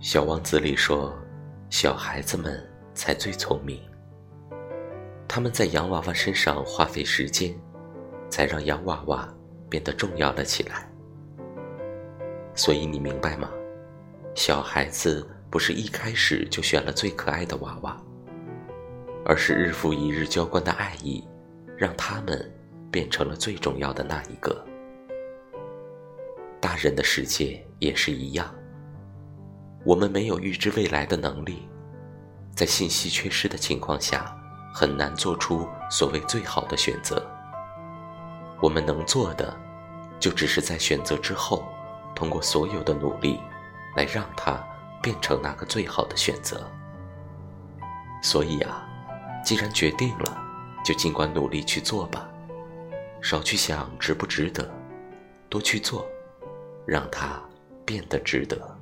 小王子里说，小孩子们才最聪明。他们在洋娃娃身上花费时间，才让洋娃娃变得重要了起来。所以你明白吗？小孩子不是一开始就选了最可爱的娃娃，而是日复一日浇灌的爱意，让他们变成了最重要的那一个。大人的世界也是一样，我们没有预知未来的能力，在信息缺失的情况下，很难做出所谓最好的选择。我们能做的，就只是在选择之后，通过所有的努力，来让它变成那个最好的选择。所以啊，既然决定了，就尽管努力去做吧，少去想值不值得，多去做。让它变得值得。